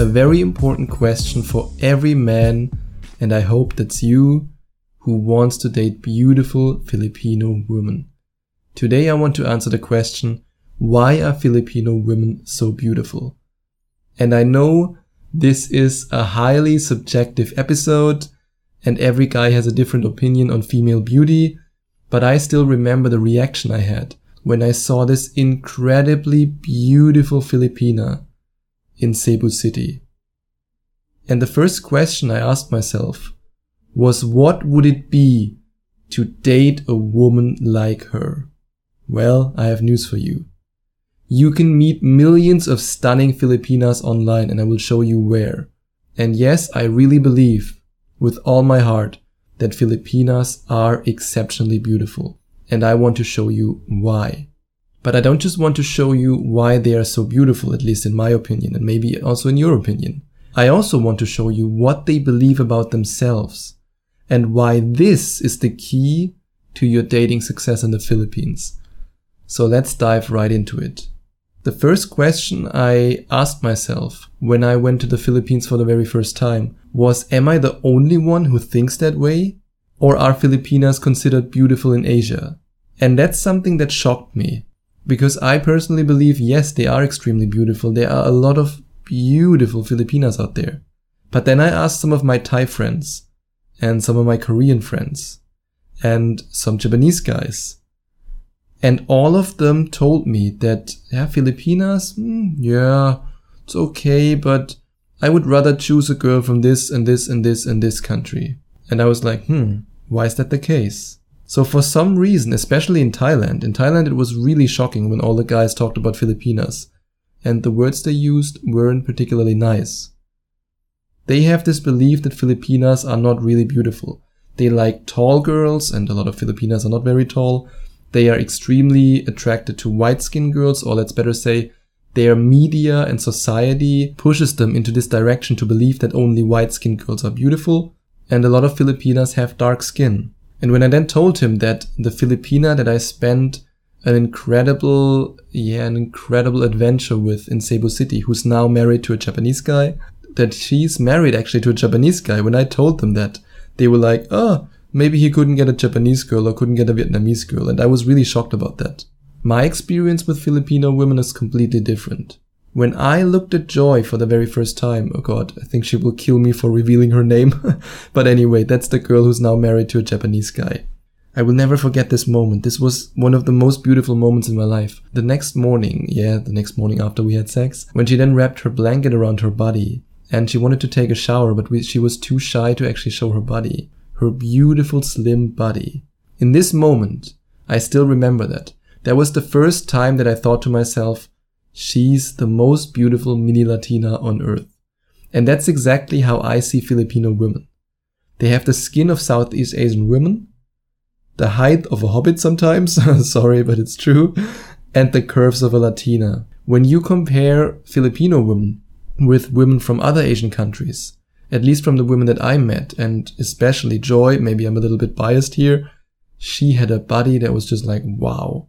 a very important question for every man, and I hope that's you who wants to date beautiful Filipino women. Today, I want to answer the question why are Filipino women so beautiful? And I know this is a highly subjective episode, and every guy has a different opinion on female beauty but I still remember the reaction I had when I saw this incredibly beautiful Filipina in Cebu City. And the first question I asked myself was what would it be to date a woman like her? Well, I have news for you. You can meet millions of stunning Filipinas online and I will show you where. And yes, I really believe with all my heart that Filipinas are exceptionally beautiful. And I want to show you why. But I don't just want to show you why they are so beautiful, at least in my opinion, and maybe also in your opinion. I also want to show you what they believe about themselves and why this is the key to your dating success in the Philippines. So let's dive right into it. The first question I asked myself when I went to the Philippines for the very first time was Am I the only one who thinks that way? Or are Filipinas considered beautiful in Asia? And that's something that shocked me. Because I personally believe, yes, they are extremely beautiful. There are a lot of beautiful Filipinas out there. But then I asked some of my Thai friends, and some of my Korean friends, and some Japanese guys. And all of them told me that, yeah, Filipinas, mm, yeah, it's okay, but I would rather choose a girl from this and this and this and this country. And I was like, hmm, why is that the case? So for some reason, especially in Thailand, in Thailand it was really shocking when all the guys talked about Filipinas. And the words they used weren't particularly nice. They have this belief that Filipinas are not really beautiful. They like tall girls, and a lot of Filipinas are not very tall. They are extremely attracted to white skinned girls, or let's better say, their media and society pushes them into this direction to believe that only white skinned girls are beautiful, and a lot of Filipinas have dark skin. And when I then told him that the Filipina that I spent an incredible, yeah, an incredible adventure with in Cebu City, who's now married to a Japanese guy, that she's married actually to a Japanese guy. When I told them that, they were like, oh, maybe he couldn't get a Japanese girl or couldn't get a Vietnamese girl. And I was really shocked about that. My experience with Filipino women is completely different. When I looked at Joy for the very first time, oh god, I think she will kill me for revealing her name. but anyway, that's the girl who's now married to a Japanese guy. I will never forget this moment. This was one of the most beautiful moments in my life. The next morning, yeah, the next morning after we had sex, when she then wrapped her blanket around her body and she wanted to take a shower, but we, she was too shy to actually show her body. Her beautiful, slim body. In this moment, I still remember that. That was the first time that I thought to myself, she's the most beautiful mini Latina on earth. And that's exactly how I see Filipino women. They have the skin of Southeast Asian women, the height of a hobbit sometimes, sorry, but it's true, and the curves of a Latina. When you compare Filipino women with women from other Asian countries, at least from the women that I met, and especially Joy, maybe I'm a little bit biased here, she had a body that was just like, wow.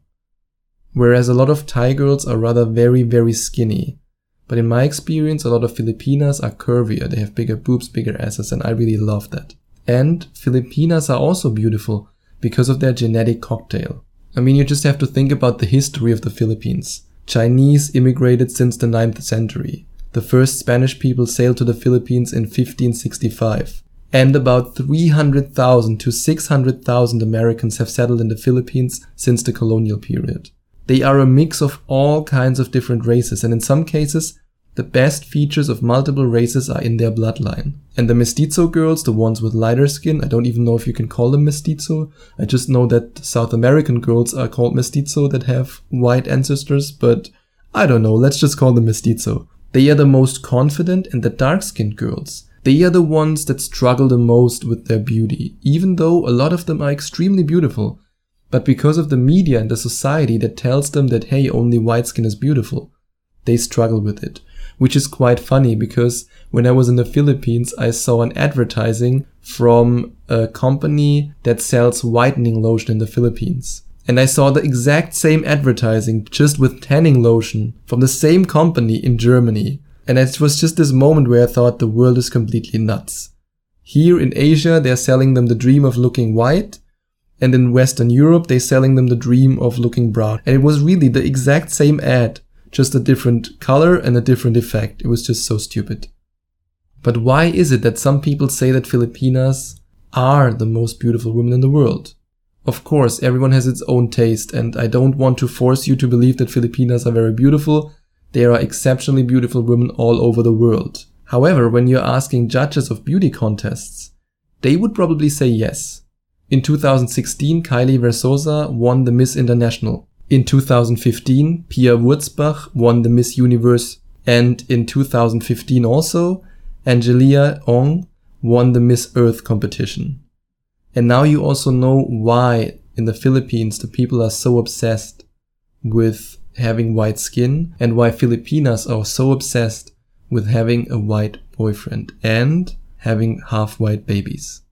Whereas a lot of Thai girls are rather very, very skinny. But in my experience, a lot of Filipinas are curvier. They have bigger boobs, bigger asses, and I really love that. And Filipinas are also beautiful because of their genetic cocktail. I mean, you just have to think about the history of the Philippines. Chinese immigrated since the 9th century. The first Spanish people sailed to the Philippines in 1565. And about 300,000 to 600,000 Americans have settled in the Philippines since the colonial period. They are a mix of all kinds of different races, and in some cases, the best features of multiple races are in their bloodline. And the mestizo girls, the ones with lighter skin, I don't even know if you can call them mestizo. I just know that South American girls are called mestizo that have white ancestors, but I don't know, let's just call them mestizo. They are the most confident and the dark skinned girls. They are the ones that struggle the most with their beauty, even though a lot of them are extremely beautiful. But because of the media and the society that tells them that hey, only white skin is beautiful, they struggle with it. Which is quite funny because when I was in the Philippines, I saw an advertising from a company that sells whitening lotion in the Philippines. And I saw the exact same advertising just with tanning lotion from the same company in Germany. And it was just this moment where I thought the world is completely nuts. Here in Asia, they're selling them the dream of looking white. And in Western Europe, they're selling them the dream of looking brown. And it was really the exact same ad, just a different color and a different effect. It was just so stupid. But why is it that some people say that Filipinas are the most beautiful women in the world? Of course, everyone has its own taste, and I don't want to force you to believe that Filipinas are very beautiful. There are exceptionally beautiful women all over the world. However, when you're asking judges of beauty contests, they would probably say yes. In 2016, Kylie Verzosa won the Miss International. In 2015, Pia Wurtzbach won the Miss Universe. And in 2015 also, Angelia Ong won the Miss Earth competition. And now you also know why in the Philippines the people are so obsessed with having white skin and why Filipinas are so obsessed with having a white boyfriend and having half white babies.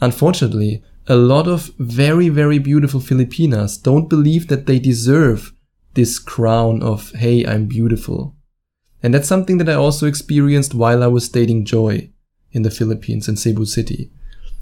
Unfortunately, a lot of very, very beautiful Filipinas don't believe that they deserve this crown of, hey, I'm beautiful. And that's something that I also experienced while I was dating Joy in the Philippines in Cebu City.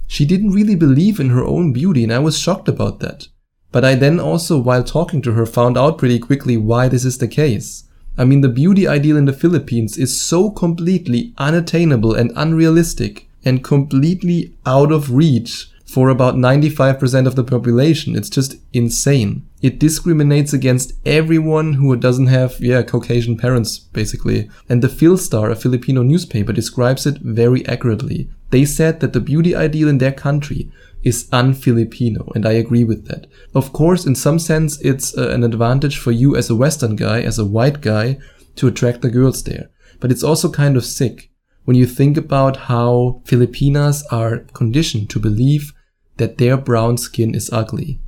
She didn't really believe in her own beauty and I was shocked about that. But I then also, while talking to her, found out pretty quickly why this is the case. I mean, the beauty ideal in the Philippines is so completely unattainable and unrealistic and completely out of reach for about 95% of the population. It's just insane. It discriminates against everyone who doesn't have, yeah, Caucasian parents, basically. And the Philstar, a Filipino newspaper, describes it very accurately. They said that the beauty ideal in their country is un-Filipino, and I agree with that. Of course, in some sense, it's uh, an advantage for you as a Western guy, as a white guy, to attract the girls there. But it's also kind of sick when you think about how Filipinas are conditioned to believe that their brown skin is ugly.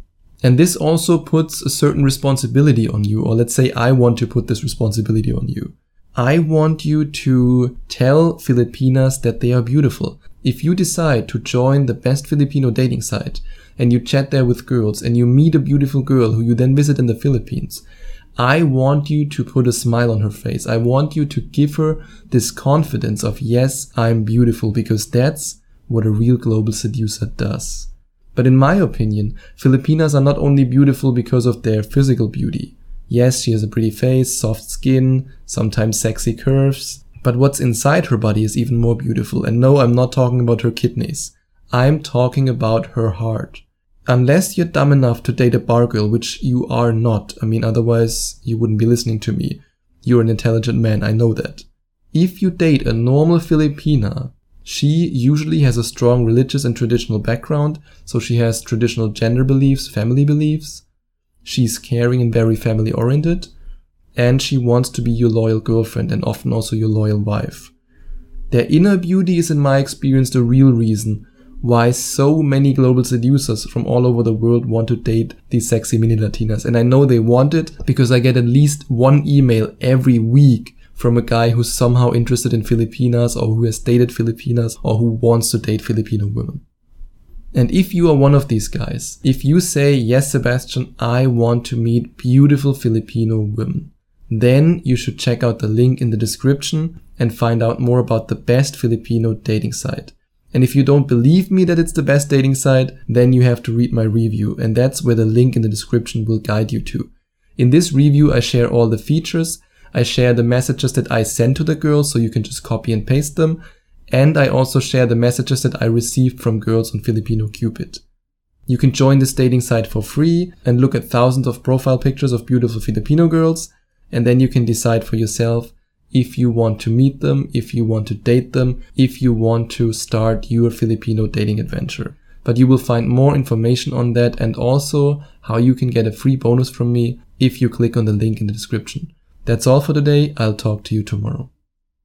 And this also puts a certain responsibility on you, or let's say I want to put this responsibility on you. I want you to tell Filipinas that they are beautiful. If you decide to join the best Filipino dating site and you chat there with girls and you meet a beautiful girl who you then visit in the Philippines, I want you to put a smile on her face. I want you to give her this confidence of, yes, I'm beautiful because that's what a real global seducer does. But in my opinion, Filipinas are not only beautiful because of their physical beauty. Yes, she has a pretty face, soft skin, sometimes sexy curves, but what's inside her body is even more beautiful. And no, I'm not talking about her kidneys. I'm talking about her heart. Unless you're dumb enough to date a bar girl, which you are not. I mean, otherwise you wouldn't be listening to me. You're an intelligent man, I know that. If you date a normal Filipina, she usually has a strong religious and traditional background, so she has traditional gender beliefs, family beliefs. She's caring and very family oriented and she wants to be your loyal girlfriend and often also your loyal wife. Their inner beauty is in my experience the real reason why so many global seducers from all over the world want to date these sexy mini Latinas. And I know they want it because I get at least one email every week from a guy who's somehow interested in Filipinas or who has dated Filipinas or who wants to date Filipino women. And if you are one of these guys, if you say, yes, Sebastian, I want to meet beautiful Filipino women, then you should check out the link in the description and find out more about the best Filipino dating site. And if you don't believe me that it's the best dating site, then you have to read my review, and that's where the link in the description will guide you to. In this review, I share all the features, I share the messages that I send to the girls so you can just copy and paste them, and I also share the messages that I received from girls on Filipino Cupid. You can join this dating site for free and look at thousands of profile pictures of beautiful Filipino girls, and then you can decide for yourself if you want to meet them, if you want to date them, if you want to start your Filipino dating adventure. But you will find more information on that and also how you can get a free bonus from me if you click on the link in the description. That's all for today. I'll talk to you tomorrow.